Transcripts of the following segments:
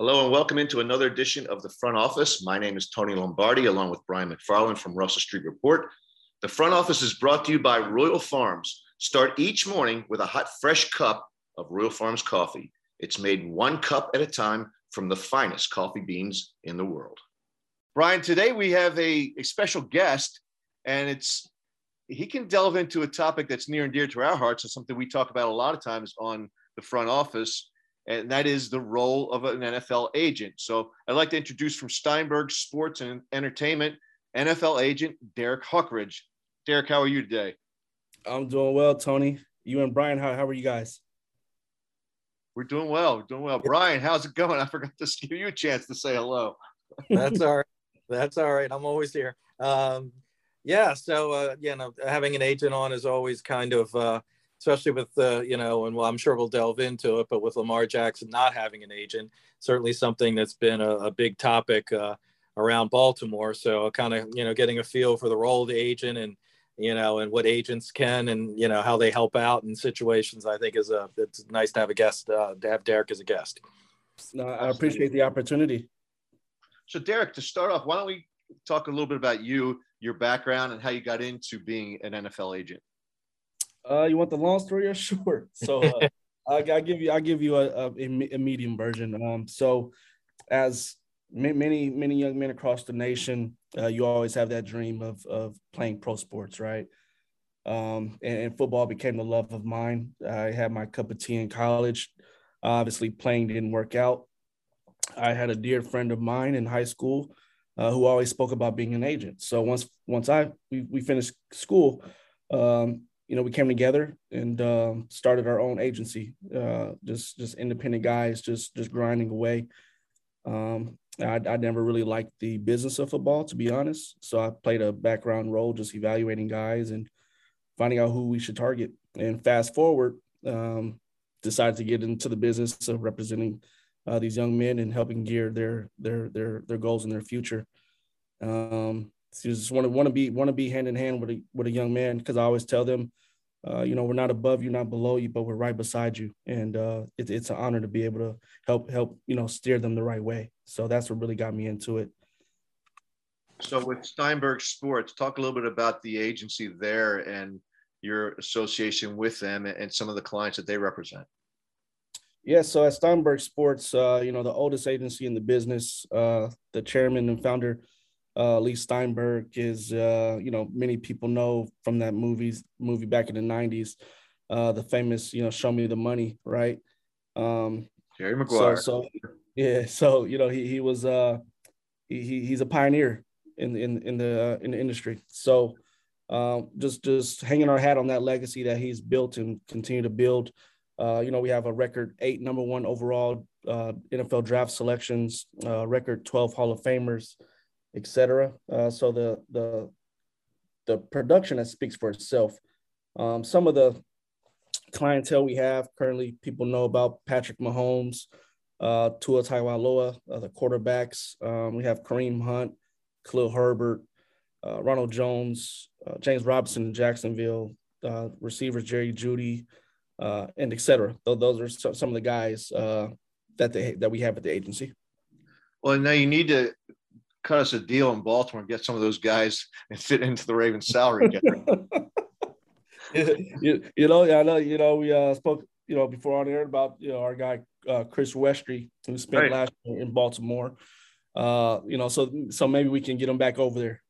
Hello and welcome into another edition of the Front Office. My name is Tony Lombardi, along with Brian McFarland from Russell Street Report. The Front Office is brought to you by Royal Farms. Start each morning with a hot, fresh cup of Royal Farms coffee. It's made one cup at a time from the finest coffee beans in the world. Brian, today we have a, a special guest, and it's he can delve into a topic that's near and dear to our hearts and something we talk about a lot of times on the front office and that is the role of an NFL agent. So I'd like to introduce from Steinberg Sports and Entertainment, NFL agent Derek Hawkridge. Derek, how are you today? I'm doing well, Tony. You and Brian, how, how are you guys? We're doing well. We're doing well. Brian, how's it going? I forgot to give you a chance to say hello. That's all right. That's all right. I'm always here. Um, yeah. So, uh, you know, having an agent on is always kind of, uh, especially with uh, you know, and well, I'm sure we'll delve into it, but with Lamar Jackson not having an agent, certainly something that's been a, a big topic uh, around Baltimore. So, kind of you know, getting a feel for the role of the agent and you know, and what agents can and you know how they help out in situations. I think is a it's nice to have a guest uh, to have Derek as a guest. No, I appreciate the opportunity. So, Derek, to start off, why don't we talk a little bit about you, your background, and how you got into being an NFL agent? Uh, you want the long story or short? So uh, I, I give you I give you a, a, a medium version. Um, so as many many young men across the nation, uh, you always have that dream of of playing pro sports, right? Um, and, and, football became the love of mine. I had my cup of tea in college. Obviously, playing didn't work out. I had a dear friend of mine in high school uh, who always spoke about being an agent. So once once I we, we finished school, um, you know, we came together and um, started our own agency. Uh, just just independent guys, just just grinding away. Um, I, I never really liked the business of football, to be honest. So I played a background role, just evaluating guys and finding out who we should target. And fast forward, um, decided to get into the business of representing uh, these young men and helping gear their their their their goals in their future. Um, so just want to want to be want to be hand in hand with a with a young man because I always tell them, uh, you know, we're not above you, not below you, but we're right beside you, and uh, it, it's an honor to be able to help help you know steer them the right way. So that's what really got me into it. So with Steinberg Sports, talk a little bit about the agency there and your association with them and some of the clients that they represent. Yeah, so at Steinberg Sports, uh, you know, the oldest agency in the business, uh, the chairman and founder uh, Leigh Steinberg is, uh, you know, many people know from that movies movie back in the '90s, uh, the famous, you know, "Show Me the Money," right? Um, Jerry Maguire. So, so yeah, so you know, he he was uh, he, he's a pioneer in in in the uh, in the industry. So, um, just just hanging our hat on that legacy that he's built and continue to build. Uh, you know, we have a record eight number one overall uh, NFL draft selections, uh, record 12 Hall of Famers, etc. Uh, so the the the production that speaks for itself. Um, some of the clientele we have currently, people know about Patrick Mahomes, uh, Tua Tagovailoa, uh, the quarterbacks. Um, we have Kareem Hunt, Khalil Herbert, uh, Ronald Jones, uh, James Robinson in Jacksonville, uh, receivers Jerry Jeudy, uh, and etc. Those are some of the guys that they that we have at the agency. Well, now you need to cut us a deal in Baltimore and get some of those guys and fit into the Ravens salary you, you know, I know, you know, we uh, spoke, you know, before on air about, you know, our guy, uh, Chris Westry, who spent right. last year in Baltimore. Uh, you know, so, so maybe we can get him back over there.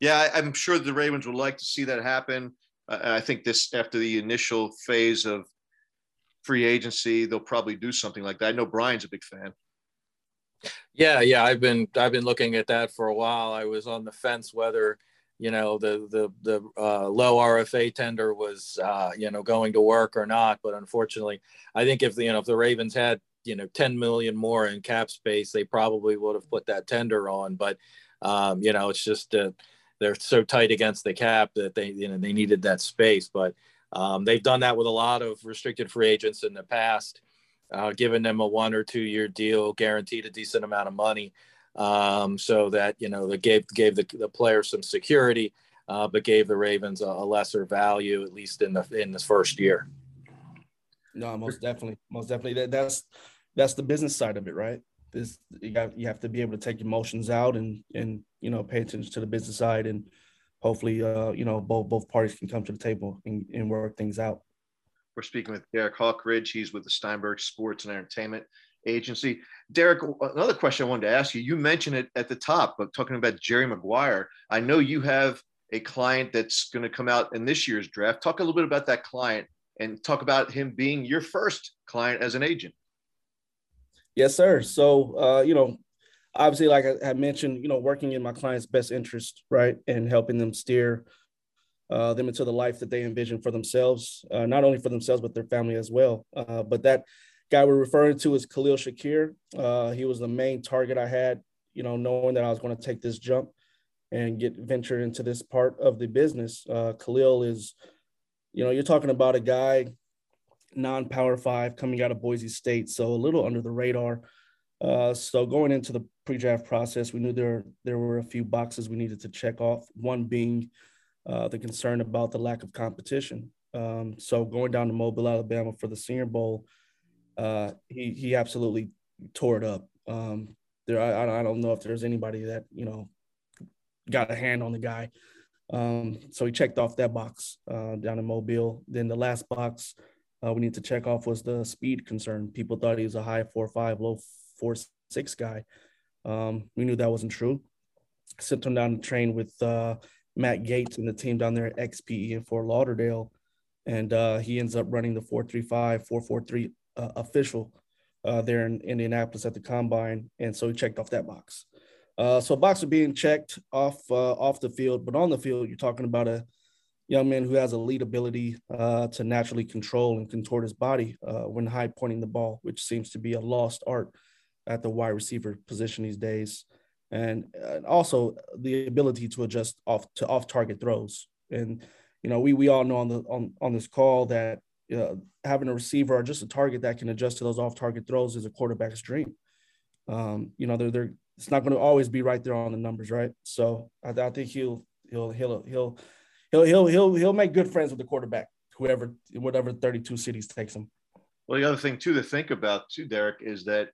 Yeah, I'm sure the Ravens would like to see that happen. Uh, I think this, after the initial phase of free agency, they'll probably do something like that. I know Brian's a big fan. Yeah, yeah, I've been I've been looking at that for a while. I was on the fence whether you know the the the uh, low RFA tender was uh, you know going to work or not. But unfortunately, I think if the you know if the Ravens had you know 10 million more in cap space, they probably would have put that tender on. But um, you know, it's just uh, they're so tight against the cap that they you know they needed that space. But um, they've done that with a lot of restricted free agents in the past uh, giving them a one or two year deal, guaranteed a decent amount of money, um, so that you know they gave gave the, the player some security, uh, but gave the Ravens a, a, lesser value at least in the in this first year. No, most definitely, most definitely. That, that's that's the business side of it, right? This you have you have to be able to take emotions out and and you know pay attention to the business side and hopefully uh you know both both parties can come to the table and, and work things out. We're speaking with Derek Hawkridge. He's with the Steinberg Sports and Entertainment Agency. Derek, another question I wanted to ask you. You mentioned it at the top, but talking about Jerry Maguire, I know you have a client that's going to come out in this year's draft. Talk a little bit about that client and talk about him being your first client as an agent. Yes, sir. So, uh, you know, obviously, like I had mentioned, you know, working in my client's best interest, right, and helping them steer uh, them into the life that they envision for themselves, uh, not only for themselves but their family as well. Uh, but that guy we're referring to is Khalil Shakir. Uh, he was the main target I had, you know, knowing that I was going to take this jump and get ventured into this part of the business. Uh, Khalil is, you know, you're talking about a guy non-power five coming out of Boise State, so a little under the radar. Uh, so going into the pre-draft process, we knew there there were a few boxes we needed to check off. One being uh, the concern about the lack of competition. Um, so going down to Mobile, Alabama for the Senior Bowl, uh, he he absolutely tore it up. Um, there, I, I don't know if there's anybody that you know got a hand on the guy. Um, so he checked off that box uh, down in Mobile. Then the last box uh, we need to check off was the speed concern. People thought he was a high four five, low four six guy. Um, we knew that wasn't true. Sent him down the train with uh, Matt Gates and the team down there at XPE in Fort Lauderdale, and uh, he ends up running the 435, 443 uh, official uh, there in Indianapolis at the combine, and so he checked off that box. Uh, so box are being checked off uh, off the field, but on the field, you're talking about a young man who has a lead ability uh, to naturally control and contort his body when high pointing the ball, which seems to be a lost art at the wide receiver position these days, and, and also the ability to adjust off to off target throws. And you know, we we all know on the on on this call that uh, having a receiver or just a target that can adjust to those off target throws is a quarterback's dream. Um, you know, they're they're it's not going to always be right there on the numbers, right? So I, I think he'll he'll he'll he'll he'll he'll he'll he'll make good friends with the quarterback, whoever whatever 32 cities takes him. Well, the other thing too to think about too, Derek, is that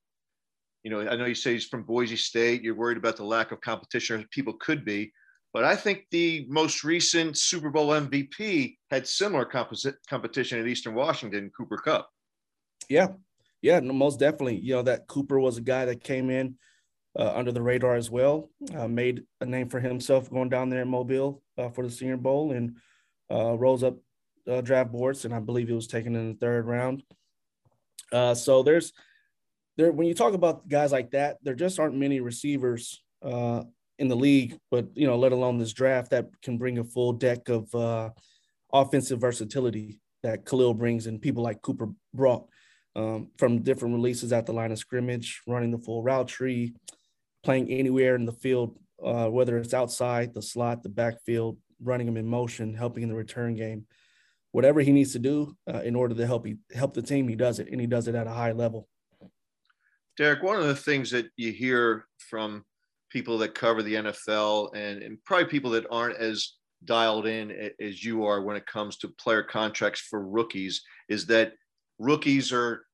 you know I know you say he's from Boise State. You're worried about the lack of competition. People could be, but I think the most recent Super Bowl MVP had similar composite competition at Eastern Washington, Cooper Kupp. Yeah, yeah, no, most definitely. You know that Cooper was a guy that came in uh, under the radar as well. Uh, made a name for himself going down there in Mobile uh, for the Senior Bowl and uh, rose up uh, draft boards, and I believe he was taken in the third round. Uh, so there's there when you talk about guys like that, there just aren't many receivers in the league, but you know, let alone this draft that can bring a full deck of offensive versatility that Khalil brings, and people like Cooper brought. Um, from different releases at the line of scrimmage, running the full route tree, playing anywhere in the field, uh, whether it's outside the slot, the backfield, running him in motion, helping in the return game, whatever he needs to do uh, in order to help he, help the team, he does it, and he does it at a high level. Derek, one of the things that you hear from people that cover the NFL and, and probably people that aren't as dialed in as you are when it comes to player contracts for rookies is that rookies are,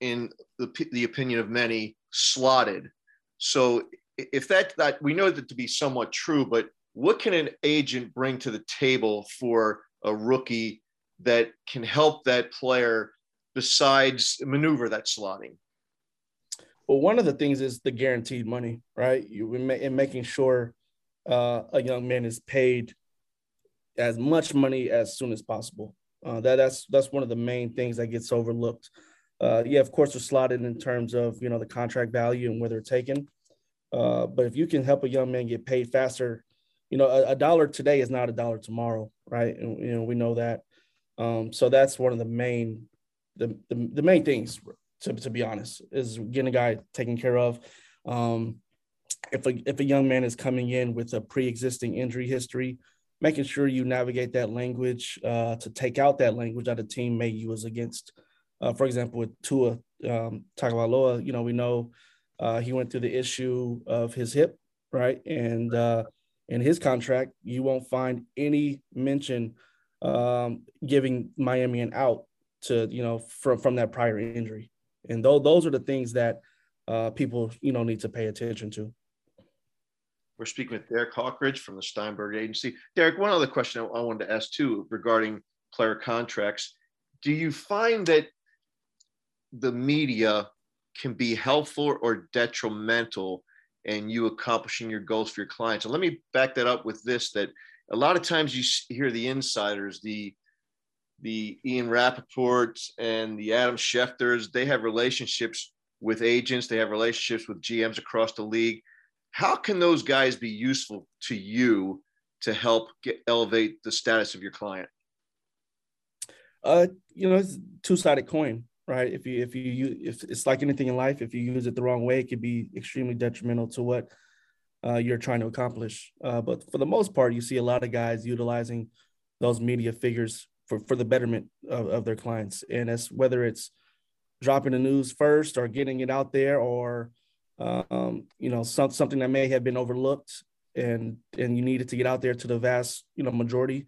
in the, the opinion of many, slotted so if that that we know that to be somewhat true, but what can an agent bring to the table for a rookie that can help that player besides maneuver that slotting? Well, one of the things is the guaranteed money, right? You in making sure uh, a young man is paid as much money as soon as possible. Uh, that that's that's one of the main things that gets overlooked uh, yeah, of course, they're slotted in terms of you know the contract value and where they're taken. Uh, but if you can help a young man get paid faster, you know, a, a dollar today is not a dollar tomorrow, right? And you know we know that. Um, so that's one of the main, the, the, the main things to, to be honest is getting a guy taken care of. Um, if a if a young man is coming in with a pre-existing injury history, making sure you navigate that language uh, to take out that language that a team may use against uh, for example, with Tua um, Tagovailoa, you know, we know uh, he went through the issue of his hip, right? And uh, in his contract, you won't find any mention um, giving Miami an out to, you know, from from that prior injury. And those those are the things that uh, people you know need to pay attention to. We're speaking with Derek Hawkridge from the Steinberg Agency. Derek, one other question I wanted to ask too regarding player contracts. Do you find that the media can be helpful or detrimental in you accomplishing your goals for your clients? And let me back that up with this: that a lot of times you hear the insiders, the the Ian Rapoports and the Adam Schefters, they have relationships with agents, they have relationships with GMs across the league. How can those guys be useful to you to help get elevate the status of your client? Uh, you know, it's two-sided coin, right? If you if you if it's like anything in life, if you use it the wrong way, it could be extremely detrimental to what uh, you're trying to accomplish. Uh, but for the most part, you see a lot of guys utilizing those media figures for for the betterment of, of their clients, and that's whether it's dropping the news first or getting it out there or um, you know some, something that may have been overlooked and and you needed to get out there to the vast you know majority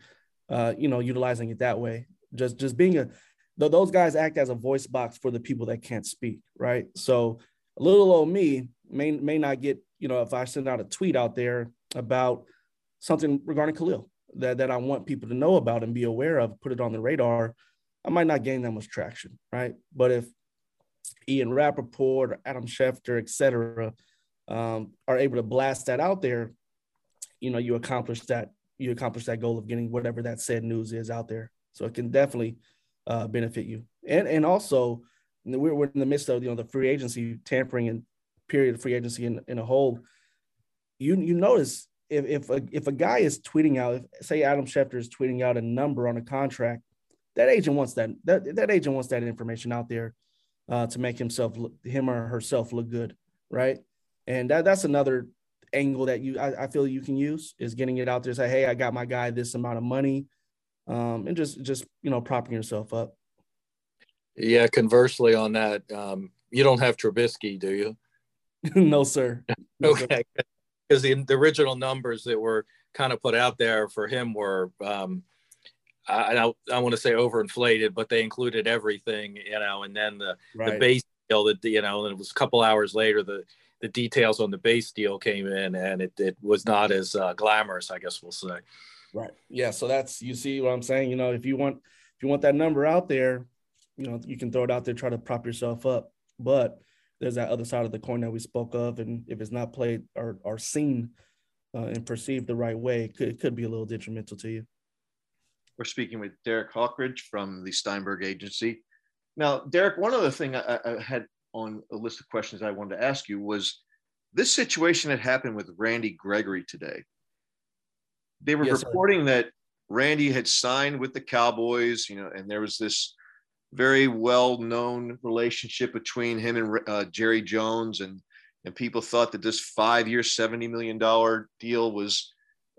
uh, you know utilizing it that way. Just just being a those guys act as a voice box for the people that can't speak right? So a little old me may may not get you know if i send out a tweet out there about something regarding khalil that, that i want people to know about and be aware of put it on the radar i might not gain that much traction right but if Ian Rapoport, Adam Schefter, et cetera, um, are able to blast that out there, you know, you accomplish that, you accomplish that goal of getting whatever that said news is out there. So it can definitely uh, benefit you. And and also we're, we're in the midst of, you know, the free agency tampering and period of free agency in, in a whole. You you notice if if a, if a guy is tweeting out, if, say Adam Schefter is tweeting out a number on a contract, that agent wants that that that agent wants that information out there uh, to make himself him or herself look good, right? And that that's another angle that you I, I, feel you can use is getting it out there. Say, hey, I got my guy this amount of money, um, and just just you know propping yourself up. Yeah. Conversely, on that, um, you don't have Trubisky, do you? no, sir. No, okay, because the, the original numbers that were kind of put out there for him were um, I, I, I want to say overinflated, but they included everything, you know, and then the, right. the base deal that, you know, and it was a couple hours later, the, the details on the base deal came in and it, it was not as uh, glamorous, I guess we'll say. Right. Yeah. So that's, you see what I'm saying? You know, if you want, if you want that number out there, you know, you can throw it out there, try to prop yourself up. But there's that other side of the coin that we spoke of. And if it's not played or, or seen uh, and perceived the right way, it could, it could be a little detrimental to you. We're speaking with Derek Hawkridge from the Steinberg Agency. Now, Derek, one other thing I, I had on a list of questions I wanted to ask you was this situation that happened with Randy Gregory today. They were yes, reporting sir. that Randy had signed with the Cowboys, you know, and there was this very well-known relationship between him and uh, Jerry Jones, and and people thought that this five-year, seventy million dollar deal was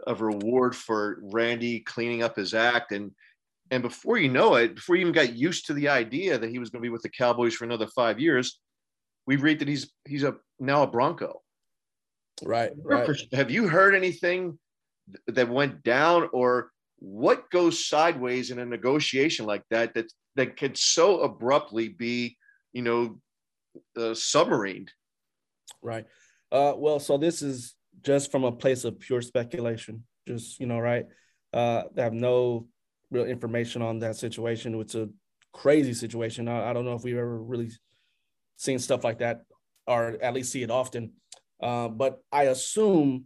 a reward for Randy cleaning up his act. And and before you know it, before you even got used to the idea that he was going to be with the Cowboys for another five years, we read that he's he's a now a Bronco. Right. Right. Have you heard anything that went down, or what goes sideways in a negotiation like that that that could so abruptly be, you know, uh, submarined? Right. Uh, well, so this is just from a place of pure speculation. Just you know, right? Uh, I have no real information on that situation. It's a crazy situation. I, I, don't know if we've ever really seen stuff like that, or at least see it often. Uh, but I assume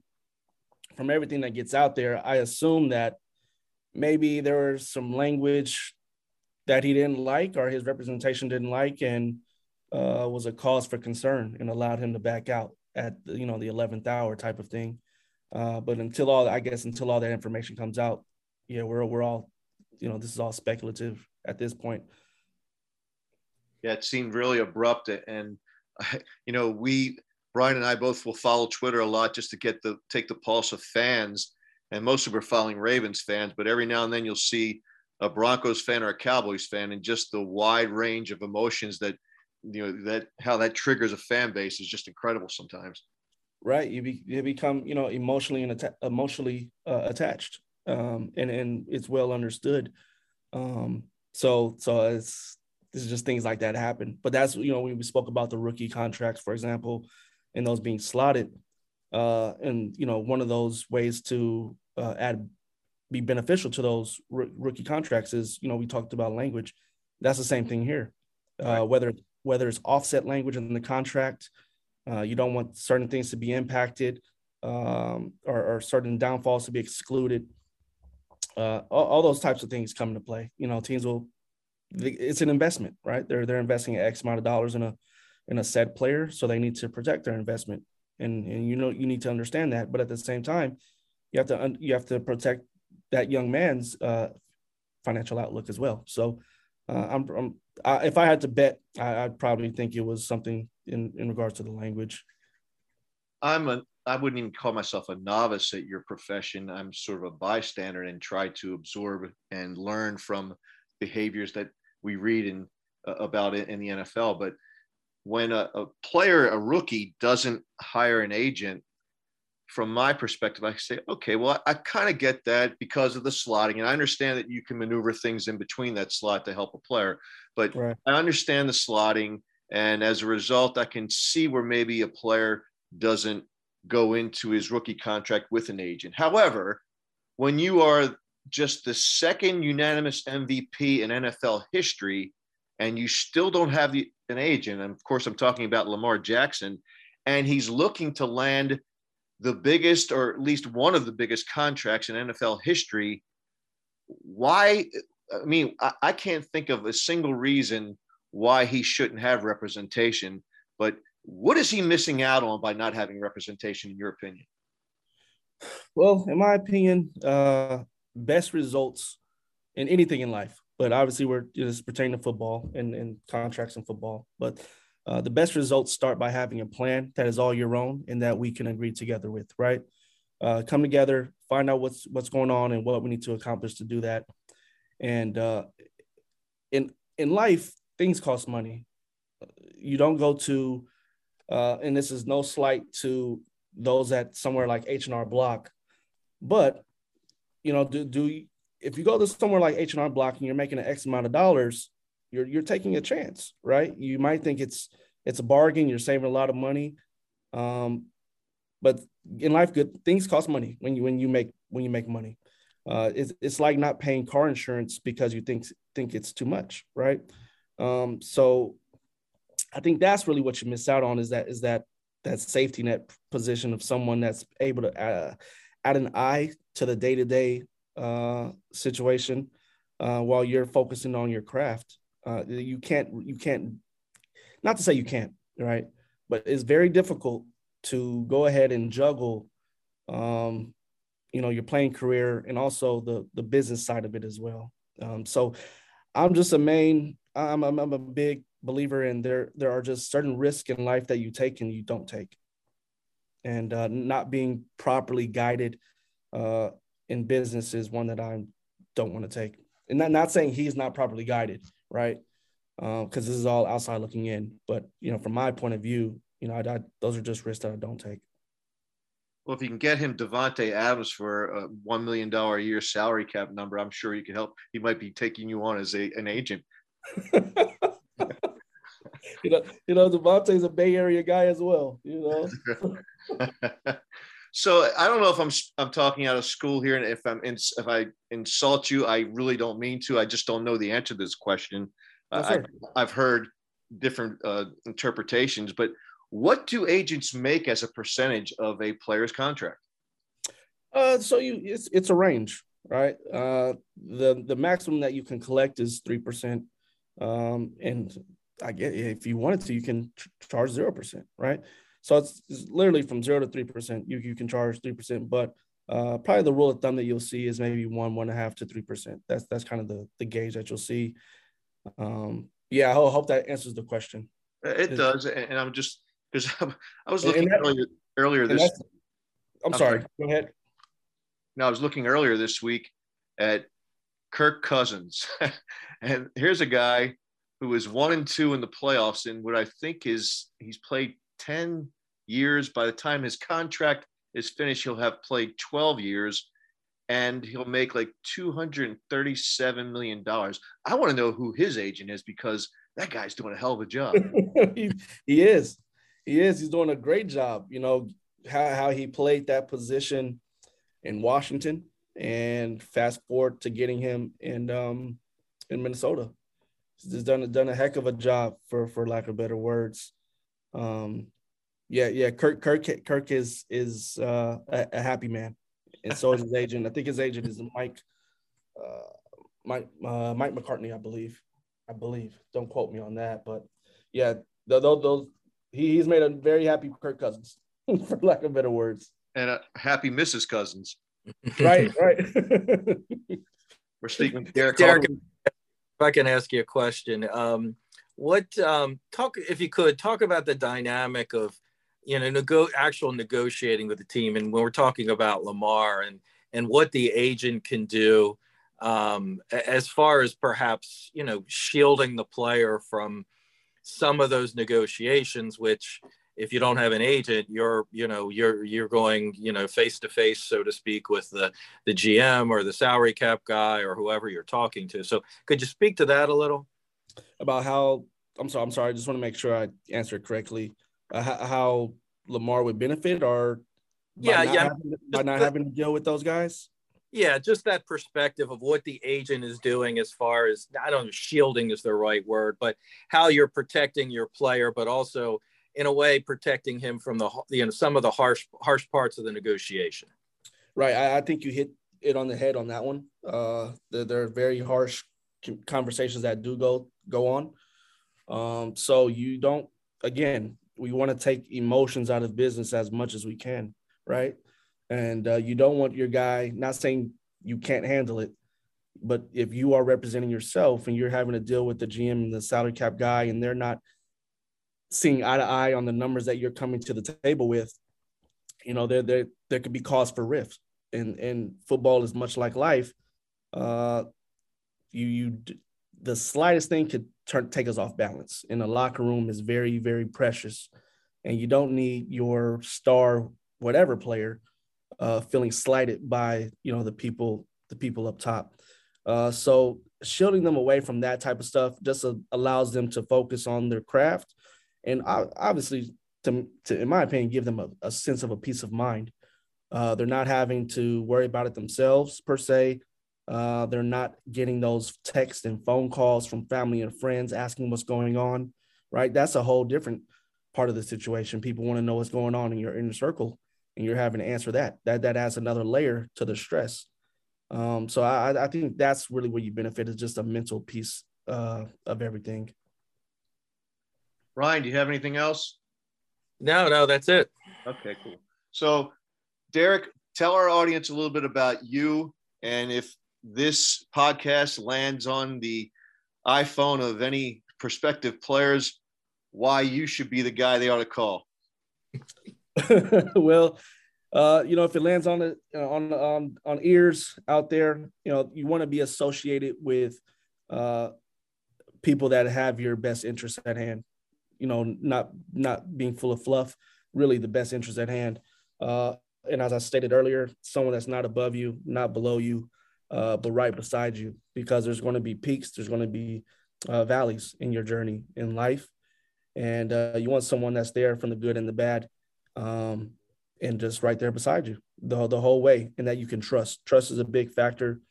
from everything that gets out there, I assume that maybe there was some language that he didn't like or his representation didn't like, and uh, was a cause for concern and allowed him to back out at you know the 11th hour type of thing. Uh, but until all i guess until all that information comes out yeah we're, we're all you know this is all speculative at this point. Yeah it seemed really abrupt and you know we brian and i both will follow twitter a lot just to get the take the pulse of fans. And mostly we're following ravens fans but every now and then you'll see a broncos fan or a cowboys fan and just the wide range of emotions that you know that how that triggers a fan base is just incredible sometimes. Right. You, be, you become you know emotionally and atta- emotionally uh, attached um, and and it's well understood. Um, so so it's this is just things like that happen. But that's you know when we spoke about the rookie contracts, for example, and those being slotted, uh, and you know one of those ways to uh, add be beneficial to those r- rookie contracts is you know we talked about language. That's the same thing here. Uh. Whether whether it's offset language in the contract, uh, you don't want certain things to be impacted um, or, or, certain downfalls to be excluded. Uh, all, all, those types of things come into play. You know, teams will. It's an investment, right? They're they're investing X amount of dollars in a in a said player, so they need to protect their investment, and and you know you need to understand that. But at the same time, you have to you have to protect that young man's uh, financial outlook as well. So, uh, I'm, I'm I, if I had to bet, I, would probably think it was something in in regards to the language. I'm a I wouldn't even call myself a novice at your profession. I'm sort of a bystander and try to absorb and learn from behaviors that we read in uh, about it in the NFL. But when a, a player, a rookie, doesn't hire an agent, from my perspective, I say, okay, well, I, I kind of get that because of the slotting. And I understand that you can maneuver things in between that slot to help a player. But right. I understand the slotting. And as a result, I can see where maybe a player doesn't go into his rookie contract with an agent. However, when you are just the second unanimous MVP in NFL history and you still don't have the, an agent, and of course, I'm talking about Lamar Jackson, and he's looking to land the biggest or at least one of the biggest contracts in NFL history. Why? I mean, I, I can't think of a single reason why he shouldn't have representation, but what is he missing out on by not having representation, in your opinion? Well, in my opinion, uh, best results in anything in life, but obviously we're just pertaining to football and, and contracts in football. But uh, the best results start by having a plan that is all your own and that we can agree together with, right? Uh, come together, find out what's what's going on and what we need to accomplish to do that. And uh, in in life, things cost money. You don't go to uh, and this is no slight to those at somewhere like H and R Block, but you know, do do if you go to somewhere like H and R Block and you're making an X amount of dollars, you're you're taking a chance, right? You might think it's it's a bargain, you're saving a lot of money, um, but in life, good things cost money when you when you make when you make money. Uh, it's it's like not paying car insurance because you think think it's too much, right? Um, so I think that's really what you miss out on is that is that that safety net position of someone that's able to uh, add an eye to the day to day situation uh, while you're focusing on your craft. Uh, you can't you can't not to say you can't right, but it's very difficult to go ahead and juggle. Um, you know your playing career and also the the business side of it as well. Um, so I'm just a main I'm, I'm, I'm a big believer in there there are just certain risks in life that you take and you don't take and uh, not being properly guided uh, in business is one that i don't want to take and not, not saying he's not properly guided right because uh, this is all outside looking in but you know from my point of view you know I, I, those are just risks that i don't take well, if you can get him Davante Adams for a one million dollar a year salary cap number, I'm sure you can help. He might be taking you on as a an agent. you know, you know, Davante's a Bay Area guy as well. You know. so I don't know if I'm I'm talking out of school here, and if I'm in, if I insult you, I really don't mean to. I just don't know the answer to this question. Uh, I, have heard different uh, interpretations, but what do agents make as a percentage of a player's contract? Uh, so you it's it's a range, right? Uh, the the maximum that you can collect is three percent, um, and I get if you wanted to, you can charge zero percent, right? So it's, it's, literally from zero to three percent. You you can charge three percent, but uh, probably the rule of thumb that you'll see is maybe one one and a half to three percent. That's that's kind of the the gauge that you'll see. Um, yeah, I hope that answers the question. It does, and I'm just because I was looking that, earlier earlier this. I'm, I'm sorry. Go ahead. Now I was looking earlier this week at Kirk Cousins, and here's a guy who is one and two in the playoffs in what I think is he's played 10 years. By the time his contract is finished, he'll have played 12 years and he'll make like $237 million. I want to know who his agent is because that guy's doing a hell of a job. he, is. He is. He's doing a great job. You know, how, how he played that position in Washington and fast forward to getting him in um in Minnesota. He's done done a heck of a job for for lack of better words. Um yeah, yeah, Kirk Kirk Kirk is is uh, a, a happy man. And so is his agent. I think his agent is Mike uh Mike uh, Mike McCartney, I believe. I believe. Don't quote me on that, but yeah, those, those he, he's made a very happy Kirk Cousins, for lack of better words. And a happy Mrs. Cousins. right, right. We're speaking with Derek. Derek, if I can ask you a question, um, what um, talk if you could talk about the dynamic of you know nego- actual negotiating with the team, and when we're talking about Lamar and and what the agent can do um, as far as perhaps you know shielding the player from some of those negotiations, which if you don't have an agent, you're you know you're you're going you know face to face, so to speak, with the the GM or the salary cap guy or whoever you're talking to. So could you speak to that a little about how? I'm sorry. I'm sorry. I just want to make sure I answer correctly. Uh, how, Lamar would benefit, or yeah, yeah, having, by not having to deal with those guys? Yeah just that perspective of what the agent is doing as far as i don't know shielding is the right word but how you're protecting your player but also in a way protecting him from the you know some of the harsh harsh parts of the negotiation. Right i, I think you hit it on the head on that one. Uh there, there are very harsh conversations that do go go on. Um so you don't again we want to take emotions out of business as much as we can right? And uh, you don't want your guy not saying you can't handle it but if you are representing yourself and you're having to deal with the gm and the salary cap guy and they're not seeing eye to eye on the numbers that you're coming to the table with you know there there there could be cause for rifts and and football is much like life. Uh you you the slightest thing could turn take us off balance and the locker room is very very precious and you don't need your star whatever player uh, feeling slighted by you know the people the people up top. Uh, so shielding them away from that type of stuff just allows them to focus on their craft, and obviously, to, to in my opinion, give them a, a sense of a peace of mind. Uh, they're not having to worry about it themselves per se. Uh, they're not getting those texts and phone calls from family and friends asking what's going on. Right, that's a whole different part of the situation. People want to know what's going on in your inner circle and you're having to answer that. That that adds another layer to the stress. Um, so I, I think that's really where you benefit is just a mental piece uh, of everything. Ryan, do you have anything else? No, no, that's it. Okay, cool. So, Derek, tell our audience a little bit about you and if this podcast lands on the iPhone of any prospective players, why you should be the guy they ought to call. well, uh, you know, if it lands on the on on on ears out there, you know, you want to be associated with uh, people that have your best interests at hand. You know, not not being full of fluff. Really, the best interest at hand. Uh, and as I stated earlier, someone that's not above you, not below you, uh, but right beside you, because there's going to be peaks, there's going to be uh, valleys in your journey in life, and uh, you want someone that's there from the good and the bad um, and just right there beside you the, the whole way and that you can trust. Trust is a big factor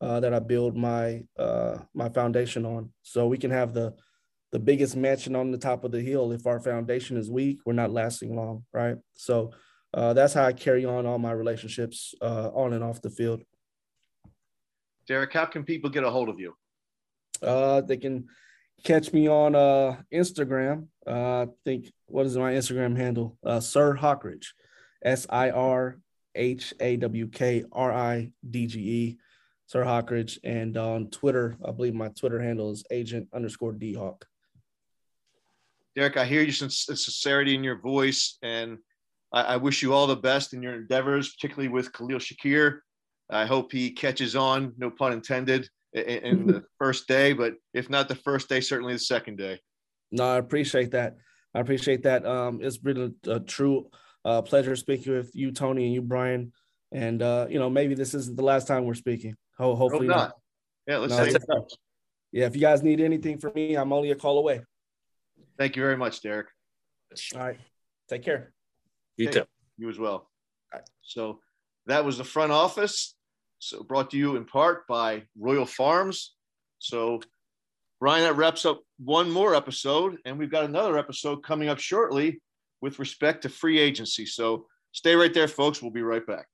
uh, that i build my uh, my foundation on. So we can have the the biggest mansion on the top of the hill if our foundation is weak we're not lasting long right? So uh, that's how i carry on all my relationships on and off the field derek how can people get a hold of you uh, they can catch me on uh, Instagram. Uh, I think what is my Instagram handle? Uh, Sir Hawkridge, S I R H A W K R I D G E, Sir Hawkridge. And on Twitter, I believe my Twitter handle is agent underscore D Hawk. Derek, I hear you sincerity in your voice, and I, I wish you all the best in your endeavors, particularly with Khalil Shakir. I hope he catches on, no pun intended in the first day, but if not the first day, certainly the second day. No, I appreciate that. I appreciate that. Um, it's been a, a true uh, pleasure speaking with you, Tony, and you, Brian. And uh, you know, maybe this isn't the last time we're speaking. Ho- hopefully not. not. Yeah, let's no, say yeah, if you guys need anything from me, I'm only a call away. Thank you very much, Derek. All right. Take care. You too. You as well. So that was the front office. So brought to you in part by Royal Farms. So Brian, that wraps up one more episode, and we've got another episode coming up shortly with respect to free agency. So stay right there, folks. We'll be right back.